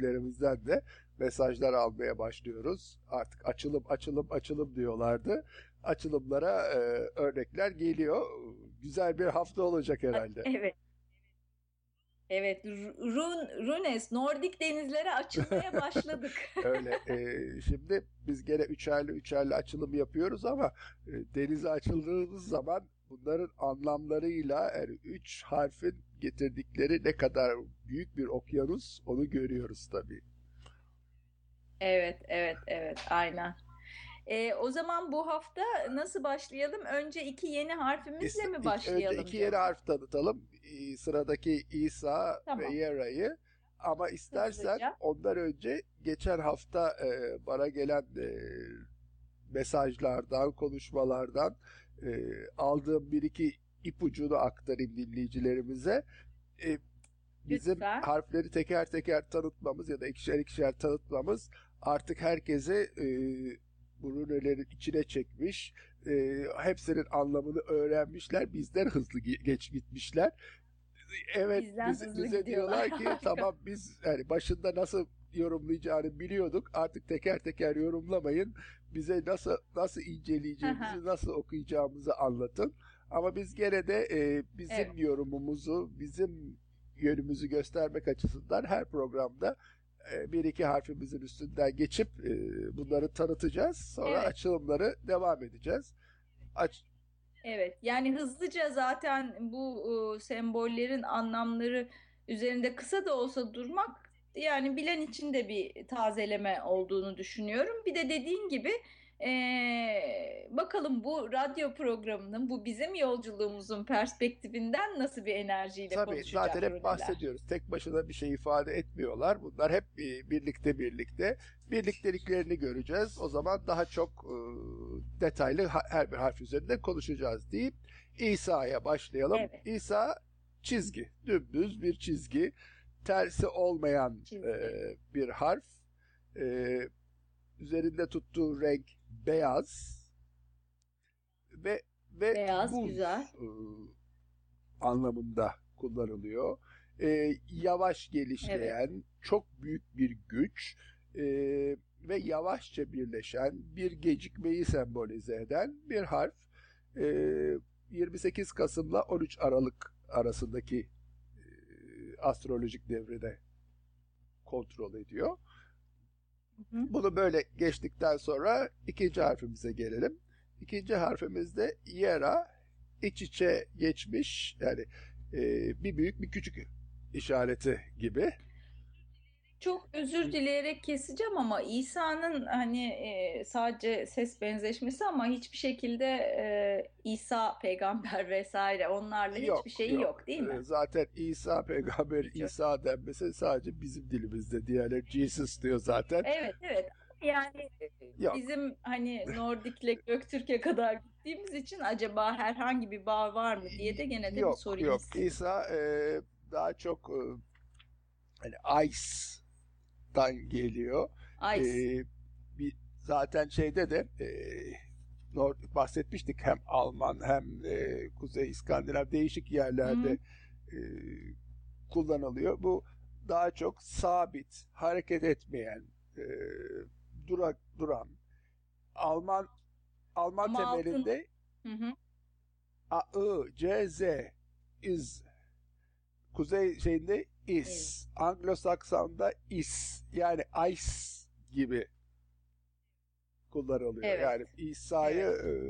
dinleyicilerimizden de mesajlar almaya başlıyoruz. Artık açılım, açılım, açılım diyorlardı. Açılımlara e, örnekler geliyor. Güzel bir hafta olacak herhalde. Evet. Evet, Run, Runes, Nordik denizlere açılmaya başladık. Öyle. E, şimdi biz gene üçerli üçerli açılım yapıyoruz ama e, denize açıldığımız zaman bunların anlamlarıyla yani üç harfin getirdikleri ne kadar büyük bir okyanus onu görüyoruz tabii. Evet, evet, evet, aynen. E, o zaman bu hafta nasıl başlayalım? Önce iki yeni harfimizle mi başlayalım? Önce iki yeni harf tanıtalım. Sıradaki İsa tamam. ve Yera'yı. Ama istersen Hızlıca. ondan önce geçen hafta e, bana gelen e, mesajlardan, konuşmalardan e, aldığım bir iki ipucunu aktarayım dinleyicilerimize. E, bizim Lütfen. harfleri teker teker tanıtmamız ya da ikişer ikişer tanıtmamız artık herkese e, bu rünelerin içine çekmiş. E, hepsinin anlamını öğrenmişler. Bizden hızlı geç gitmişler. Evet biz, bize diyorlar ki tamam biz yani başında nasıl yorumlayacağını biliyorduk. Artık teker teker yorumlamayın. Bize nasıl nasıl inceleyeceğimizi, nasıl okuyacağımızı anlatın. Ama biz gene de e, bizim evet. yorumumuzu, bizim yönümüzü göstermek açısından her programda e, bir iki harfimizin üstünden geçip e, bunları tanıtacağız. Sonra evet. açılımları devam edeceğiz. Aç Evet yani hızlıca zaten bu e, sembollerin anlamları üzerinde kısa da olsa durmak yani bilen için de bir tazeleme olduğunu düşünüyorum. Bir de dediğin gibi ee, bakalım bu radyo programının, bu bizim yolculuğumuzun perspektifinden nasıl bir enerjiyle Tabii, konuşacak Zaten hep bahsediyoruz. Tek başına bir şey ifade etmiyorlar. Bunlar hep birlikte birlikte. Birlikteliklerini göreceğiz. O zaman daha çok e, detaylı her bir harf üzerinde konuşacağız deyip İsa'ya başlayalım. Evet. İsa çizgi, dümdüz bir çizgi. Tersi olmayan e, bir harf. E, üzerinde tuttuğu renk beyaz ve ve beyaz buz güzel. E, anlamında kullanılıyor. E, yavaş gelişleyen, evet. çok büyük bir güç e, ve yavaşça birleşen bir gecikmeyi sembolize eden bir harf. E, 28 Kasım'la 13 Aralık arasındaki astrolojik devrede kontrol ediyor. Bunu böyle geçtikten sonra ikinci harfimize gelelim. İkinci harfimizde yera iç içe geçmiş yani e, bir büyük bir küçük işareti gibi. Çok özür dileyerek keseceğim ama İsa'nın hani e, sadece ses benzeşmesi ama hiçbir şekilde e, İsa peygamber vesaire onlarla yok, hiçbir şeyi yok, yok değil mi? E, zaten İsa peygamber Hiç İsa denmesi sadece bizim dilimizde. Diğerleri Jesus diyor zaten. Evet evet. Yani yok. bizim hani Nordik'le Göktürk'e kadar gittiğimiz için acaba herhangi bir bağ var mı diye de gene de yok, bir sorayım Yok yok İsa e, daha çok e, hani Ice dan geliyor. Ee, bir, zaten şeyde de e, Nord, bahsetmiştik hem Alman hem e, Kuzey İskandinav değişik yerlerde e, kullanılıyor. Bu daha çok sabit, hareket etmeyen, e, durak duran Alman Alman Ama temelinde altın... A, I, C, Z, is Kuzey şeyinde is. is. Anglo-Sakson'da is. Yani ice gibi kullanılıyor. Evet. Yani İsa'yı evet. e,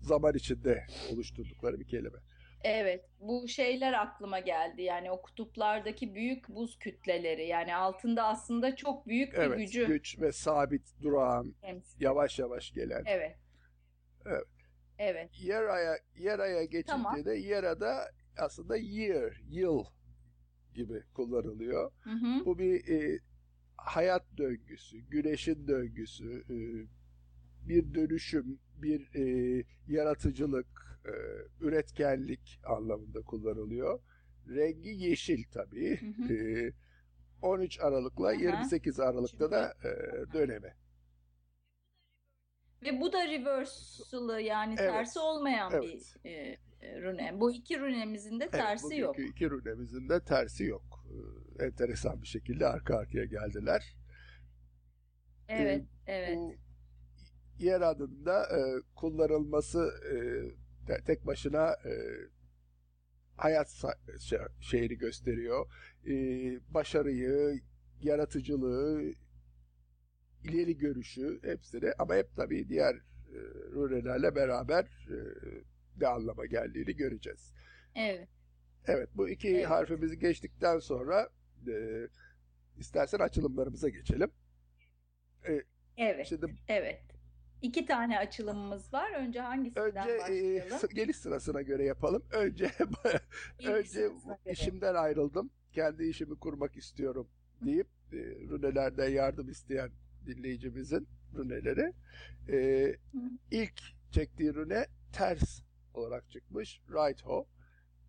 zaman içinde oluşturdukları bir kelime. Evet, bu şeyler aklıma geldi. Yani o kutuplardaki büyük buz kütleleri. Yani altında aslında çok büyük bir evet, gücü. güç ve sabit duran, yavaş yavaş gelen. Evet. Evet. Evet. Yera'ya Yera'ya geçince tamam. de Yera'da aslında year, yıl gibi kullanılıyor. Hı hı. Bu bir e, hayat döngüsü, güneşin döngüsü, e, bir dönüşüm, bir e, yaratıcılık, e, üretkenlik anlamında kullanılıyor. Rengi yeşil tabii. Hı hı. E, 13 Aralık'la Aha. 28 Aralık'ta da e, dönemi. Ve bu da reverse'lı yani evet. tersi olmayan evet. bir e, rune. Bu iki runemizin de tersi evet, yok. iki runemizin de tersi yok. Ee, enteresan bir şekilde arka arkaya geldiler. Evet, ee, evet. Bu yer adında e, kullanılması e, tek başına e, hayat şeyini gösteriyor. E, başarıyı, yaratıcılığı, ileri görüşü hepsini ama hep tabii diğer e, runelerle beraber e, ne anlama geldiğini göreceğiz. Evet. Evet bu iki evet. harfimizi geçtikten sonra e, istersen açılımlarımıza geçelim. E, evet. Şimdi, evet. İki tane açılımımız var. Önce hangisinden önce, başlayalım? Önce geliş sırasına göre yapalım. Önce önce işimden ayrıldım. Kendi işimi kurmak istiyorum deyip e, runelerden yardım isteyen dinleyicimizin runeleri. E, ilk çektiği rune ters olarak çıkmış. Right Ho.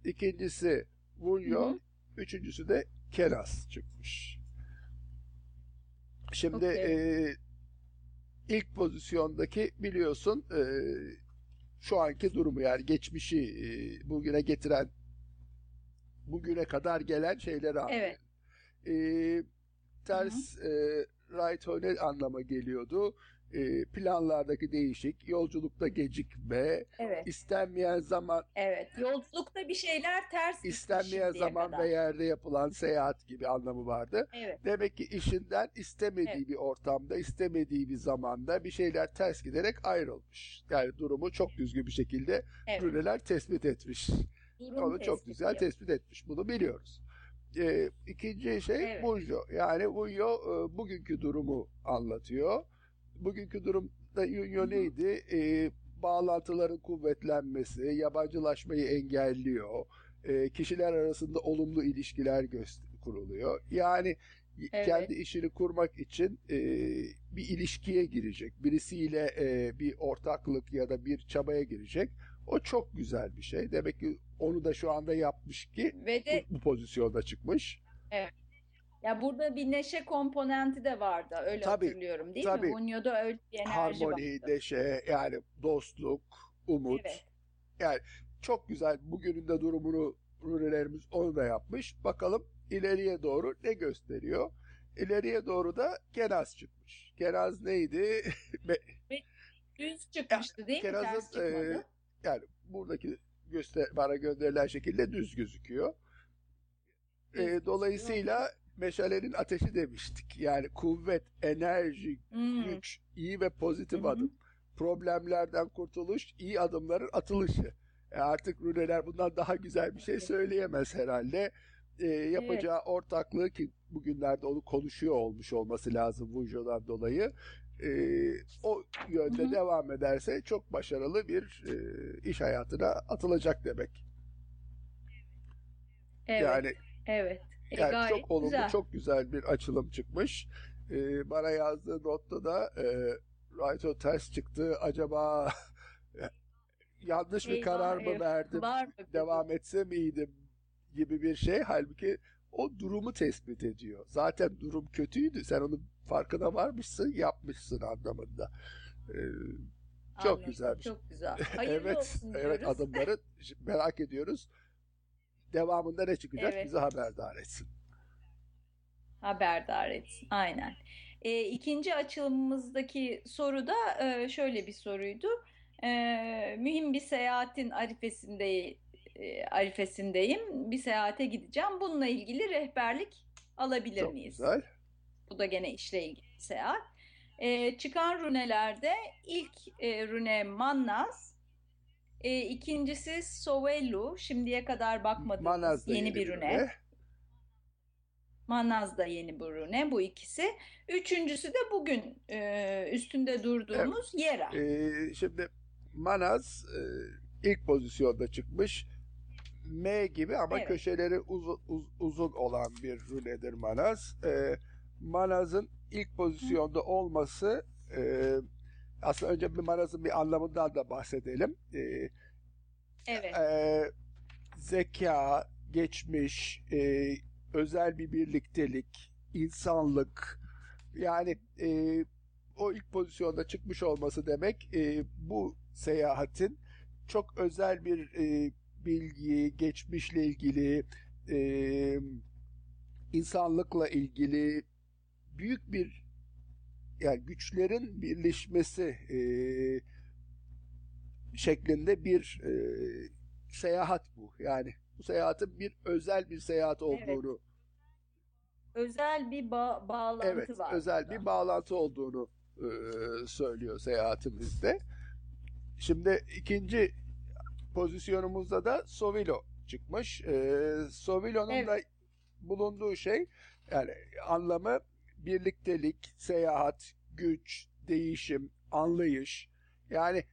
İkincisi Vulyo. Üçüncüsü de Keras çıkmış. Şimdi okay. e, ilk pozisyondaki biliyorsun e, şu anki durumu yani geçmişi e, bugüne getiren bugüne kadar gelen anlıyor. Evet. E, ters e, right ne anlama geliyordu? E, planlardaki değişik, yolculukta gecikme, evet. istenmeyen zaman... Evet, yolculukta bir şeyler ters İstenmeyen zaman kadar. ve yerde yapılan seyahat gibi anlamı vardı. Evet. Demek ki işinden istemediği evet. bir ortamda, istemediği bir zamanda bir şeyler ters giderek ayrılmış. Yani durumu çok düzgün bir şekilde evet. Brüneler tespit etmiş. Durum Onu çok güzel tespit etmiş. Bunu biliyoruz. Ee, ikinci şey evet. Bunjo. Yani Bunjo e, bugünkü durumu anlatıyor bugünkü durumda Union neydi? E, bağlantıların kuvvetlenmesi, yabancılaşmayı engelliyor. E, kişiler arasında olumlu ilişkiler kuruluyor. Yani evet. kendi işini kurmak için e, bir ilişkiye girecek. Birisiyle e, bir ortaklık ya da bir çabaya girecek. O çok güzel bir şey. Demek ki onu da şu anda yapmış ki Ve de, bu, bu pozisyonda çıkmış. Evet. Ya burada bir neşe komponenti de vardı öyle tabii, hatırlıyorum değil tabii. mi? Bunyo'da öyle bir enerji Harmoni, vardı. neşe yani dostluk, umut. Evet. Yani çok güzel bugünün de durumunu runelerimiz onu da yapmış. Bakalım ileriye doğru ne gösteriyor? İleriye doğru da Kenaz çıkmış. Kenaz neydi? düz çıkmıştı değil mi? Ters E, yani buradaki göster bana gönderilen şekilde düz gözüküyor. E, dolayısıyla meşalenin ateşi demiştik. Yani kuvvet, enerji, hmm. güç, iyi ve pozitif hmm. adım. Problemlerden kurtuluş, iyi adımların atılışı. E artık Runeler bundan daha güzel bir şey söyleyemez herhalde. E, yapacağı evet. ortaklığı ki bugünlerde onu konuşuyor olmuş olması lazım Vujo'dan dolayı. E, o yönde hı devam ederse çok başarılı bir e, iş hayatına atılacak demek. Evet. Yani evet. E, yani Gayet çok olumlu, güzel. çok güzel bir açılım çıkmış. Ee, bana yazdığı notta da e, Raito ters çıktı. Acaba yanlış bir karar mı verdim? Var Devam etse miydim? Gibi bir şey. Halbuki o durumu tespit ediyor. Zaten durum kötüydü. Sen onun farkına varmışsın, yapmışsın anlamında. Ee, çok Anladım. Çok güzel. Hayırlı evet, olsun diyoruz. Evet adımları merak ediyoruz devamında ne çıkacak evet. bizi haberdar etsin. Haberdar etsin. Aynen. E, ikinci açılımımızdaki soru da e, şöyle bir soruydu. E, mühim bir seyahatin arifesinde, e, arifesindeyim. Bir seyahate gideceğim. Bununla ilgili rehberlik alabilir Çok miyiz? güzel. Bu da gene işle ilgili seyahat. E, çıkan runelerde ilk e, rune Mannaz, e, ikincisi Sovelu. Şimdiye kadar bakmadığımız yeni, yeni bir ürüne. Manaz da yeni bir ürüne bu ikisi. Üçüncüsü de bugün e, üstünde durduğumuz evet. Yera. E, şimdi Manaz e, ilk pozisyonda çıkmış. M gibi ama evet. köşeleri uzun, uz, uzun olan bir rünedir Manaz. E, Manaz'ın ilk pozisyonda Hı. olması e, aslında önce bir marazın bir anlamından da bahsedelim. Ee, evet. E, zeka, geçmiş, e, özel bir birliktelik, insanlık yani e, o ilk pozisyonda çıkmış olması demek e, bu seyahatin çok özel bir e, bilgi, geçmişle ilgili, e, insanlıkla ilgili büyük bir yani güçlerin birleşmesi e, şeklinde bir e, seyahat bu. Yani bu seyahatin bir özel bir seyahat olduğunu evet. özel bir ba- bağlantı evet, var. özel burada. bir bağlantı olduğunu e, söylüyor seyahatimizde. Şimdi ikinci pozisyonumuzda da Sovilo çıkmış. E, Sovilo'nun evet. da bulunduğu şey yani anlamı birliktelik, seyahat, güç, değişim, anlayış. Yani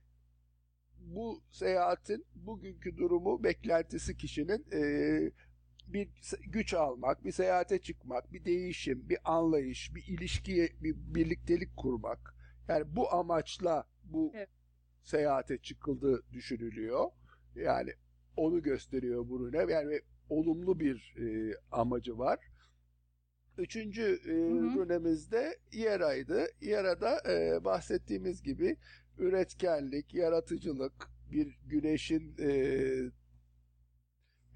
bu seyahatin bugünkü durumu beklentisi kişinin e, bir güç almak, bir seyahate çıkmak, bir değişim, bir anlayış, bir ilişkiye, bir birliktelik kurmak. Yani bu amaçla bu evet. seyahate çıkıldığı düşünülüyor. Yani onu gösteriyor Brune. Yani olumlu bir e, amacı var. Üçüncü e, runemizde Yera'ydı. Yera'da e, bahsettiğimiz gibi üretkenlik, yaratıcılık, bir güneşin e,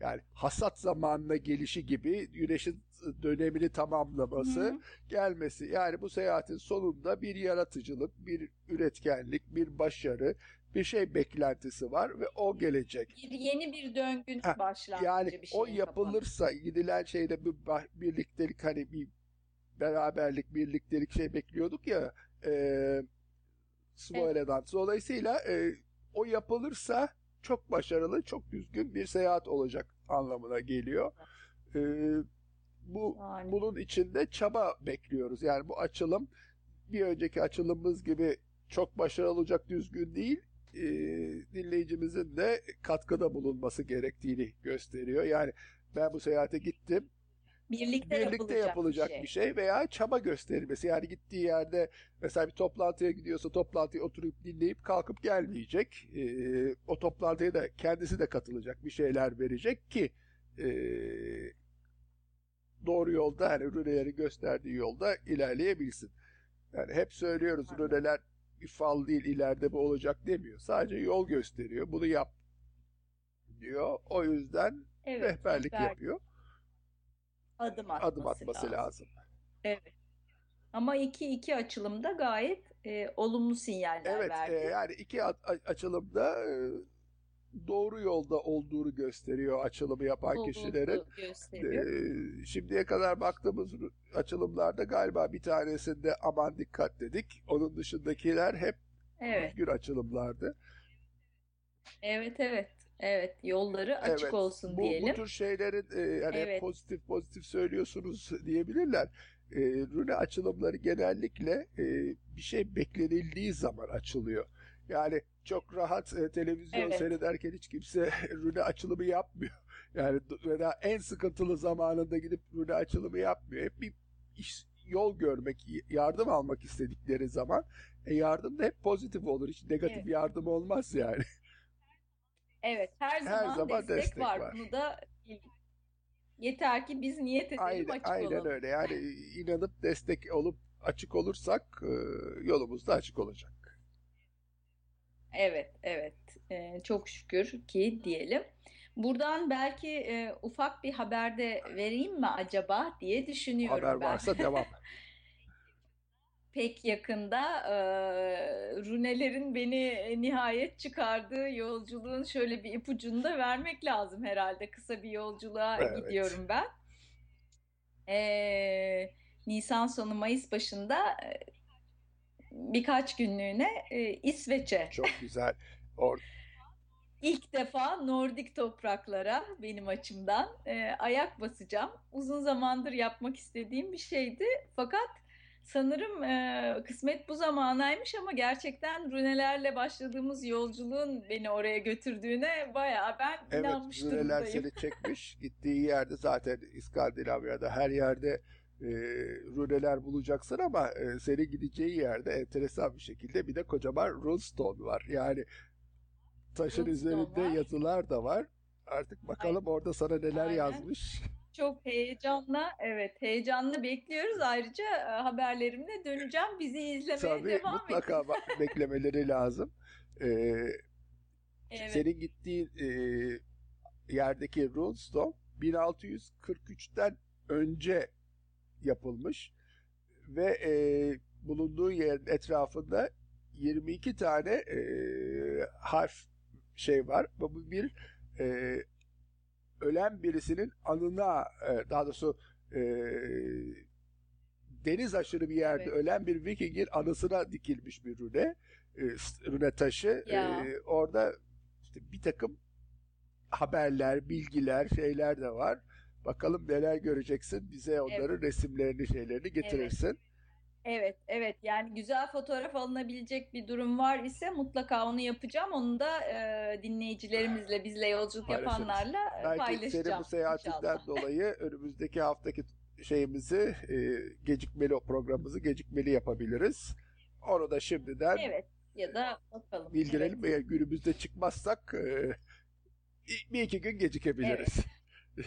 yani hasat zamanına gelişi gibi güneşin dönemini tamamlaması, Hı-hı. gelmesi. Yani bu seyahatin sonunda bir yaratıcılık, bir üretkenlik, bir başarı, bir şey beklentisi var ve o gelecek. Bir yeni bir döngün başlangıcı yani bir şey. o yapılırsa kapanır. gidilen şeyde bir birliktelik hani bir beraberlik, birliktelik şey bekliyorduk ya e, Svoile'dan. Evet. Dolayısıyla e, o yapılırsa çok başarılı, çok düzgün bir seyahat olacak anlamına geliyor. E, bu yani. bunun içinde çaba bekliyoruz. Yani bu açılım bir önceki açılımımız gibi çok başarılı olacak düzgün değil e, dinleyicimizin de katkıda bulunması gerektiğini gösteriyor. Yani ben bu seyahate gittim. Birlikte, birlikte yapılacak, yapılacak bir, şey. bir şey veya çaba gösterilmesi. Yani gittiği yerde mesela bir toplantıya gidiyorsa toplantıya oturup dinleyip kalkıp gelmeyecek. E, o toplantıya da kendisi de katılacak bir şeyler verecek ki e, doğru yolda yani rünelerin gösterdiği yolda ilerleyebilsin. Yani hep söylüyoruz rüneler bir fal değil ileride bu olacak demiyor. Sadece yol gösteriyor. Bunu yap diyor. O yüzden evet, rehberlik rehber. yapıyor. Adım atması, Adım atması lazım. lazım. Evet. Ama iki iki açılımda gayet e, olumlu sinyaller evet, verdi. Evet, e, yani iki açılımda e, doğru yolda olduğunu gösteriyor açılımı yapan Olduğunu kişilerin. Ee, şimdiye kadar baktığımız açılımlarda galiba bir tanesinde aman dikkat dedik. Onun dışındakiler hep evet. düzgün açılımlardı. Evet evet. Evet yolları açık evet, olsun bu, diyelim. Bu tür şeylerin e, yani evet. pozitif pozitif söylüyorsunuz diyebilirler. E, rüne açılımları genellikle e, bir şey beklenildiği zaman açılıyor. Yani çok rahat e, televizyon evet. seyrederken hiç kimse rüne açılımı yapmıyor. Yani veya en sıkıntılı zamanında gidip rüne açılımı yapmıyor. Hep bir iş, yol görmek, yardım almak istedikleri zaman e, yardım da hep pozitif olur. Hiç negatif evet. yardım olmaz yani. Evet, her zaman, her zaman destek, destek var. var. Bunu da yeter ki biz niyet edelim, aynen, açık aynen olalım. Aynen öyle. Yani inanıp destek olup açık olursak e, yolumuz da açık olacak. Evet, evet. Ee, çok şükür ki diyelim. Buradan belki e, ufak bir haberde vereyim mi acaba diye düşünüyorum Haber ben. varsa devam. Pek yakında e, Runelerin beni nihayet çıkardığı yolculuğun şöyle bir ipucunu da vermek lazım herhalde. Kısa bir yolculuğa evet. gidiyorum ben. E, Nisan sonu Mayıs başında birkaç günlüğüne e, İsveç'e. Çok güzel. Or İlk defa Nordik topraklara benim açımdan e, ayak basacağım. Uzun zamandır yapmak istediğim bir şeydi. Fakat sanırım e, kısmet bu zamanaymış ama gerçekten rünelerle başladığımız yolculuğun beni oraya götürdüğüne bayağı ben evet, inanmış durumdayım. Evet, rüneler seni çekmiş. Gittiği yerde zaten İskandinavya'da her yerde e, runeler bulacaksın ama e, senin gideceği yerde enteresan bir şekilde bir de kocaman runestone var. Yani taşın runestone üzerinde var. yazılar da var. Artık bakalım Aynen. orada sana neler Aynen. yazmış. çok heyecanla, evet heyecanla bekliyoruz. Ayrıca e, haberlerimle döneceğim. Bizi izlemeye Tabii, devam mutlaka edin. beklemeleri lazım. Ee, evet. Senin gittiğin e, yerdeki Runestone 1643'ten önce yapılmış ve e, bulunduğu yerin etrafında 22 tane e, harf şey var. Bu bir e, ölen birisinin anına e, daha doğrusu e, deniz aşırı bir yerde evet. ölen bir Viking'in anısına dikilmiş bir rüne. E, rüne taşı. E, orada işte bir takım haberler, bilgiler, şeyler de var. Bakalım neler göreceksin. Bize onların evet. resimlerini, şeylerini getirirsin. Evet. Evet, evet. Yani güzel fotoğraf alınabilecek bir durum var ise mutlaka onu yapacağım. Onu da e, dinleyicilerimizle, bizle yolculuk yapanlarla e, Belki paylaşacağım. Belki bu seyahatinden dolayı önümüzdeki haftaki şeyimizi, e, gecikmeli programımızı gecikmeli yapabiliriz. Onu da şimdiden evet ya da bakalım. Bildirelim. Evet. Eğer günümüzde çıkmazsak e, bir iki gün gecikebiliriz. Evet.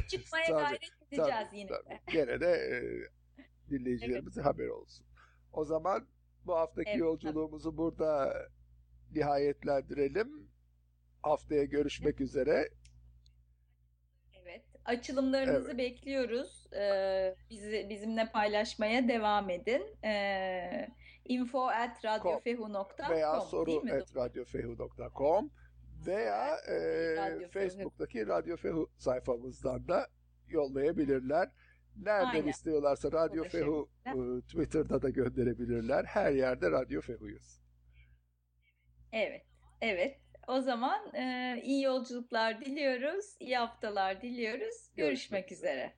Çıkmaya gayret edeceğiz tabii, yine tabii. Gene de e, dinleyicilerimize evet. haber olsun. O zaman bu haftaki evet, yolculuğumuzu tabii. burada nihayetlendirelim. Haftaya görüşmek evet. üzere. Evet. Açılımlarınızı evet. bekliyoruz. Ee, bizi bizimle paylaşmaya devam edin. Ee, info at radyofehu.com veya soru at radyofehu.com veya e, Radyo Facebook'taki Radyo Fehu sayfamızdan da yollayabilirler. Nereden Aynen. istiyorlarsa Radyo Fehu e, Twitter'da da gönderebilirler. Her yerde Radyo Fehu'yuz. Evet, evet. O zaman e, iyi yolculuklar diliyoruz, iyi haftalar diliyoruz. Görüşmek, Görüşmek üzere.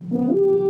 üzere.